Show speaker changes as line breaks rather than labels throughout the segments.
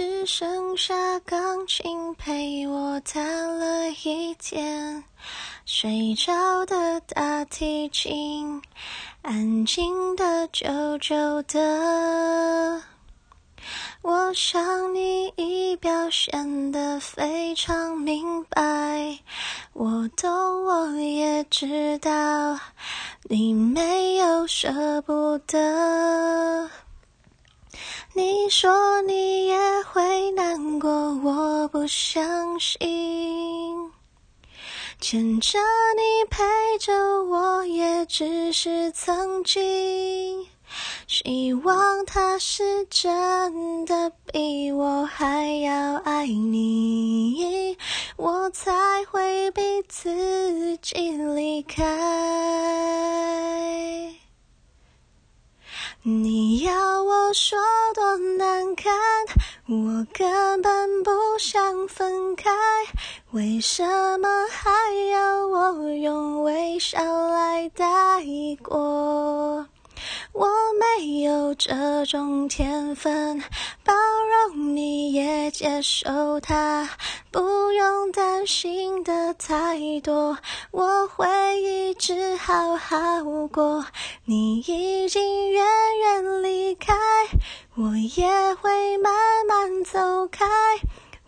只剩下钢琴陪我弹了一天，睡着的大提琴，安静的久久的。我想你已表现得非常明白，我懂，我也知道，你没有舍不得。你说你也会难过，我不相信。牵着你陪着我，也只是曾经。希望他是真的比我还要爱你，我才会逼自己离开。你要说多难堪，我根本不想分开，为什么还要我用微笑来带过？我没有这种天分，包容你也接受他，不用担心的太多，我会一直好好过。你已经远远离，我也会慢慢走开。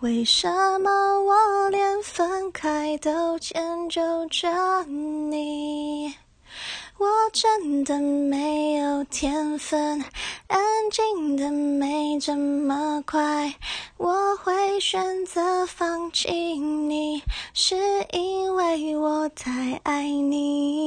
为什么我连分开都迁就着你？我真的没有天分，安静的没这么快。我会选择放弃你，是因为我太爱你。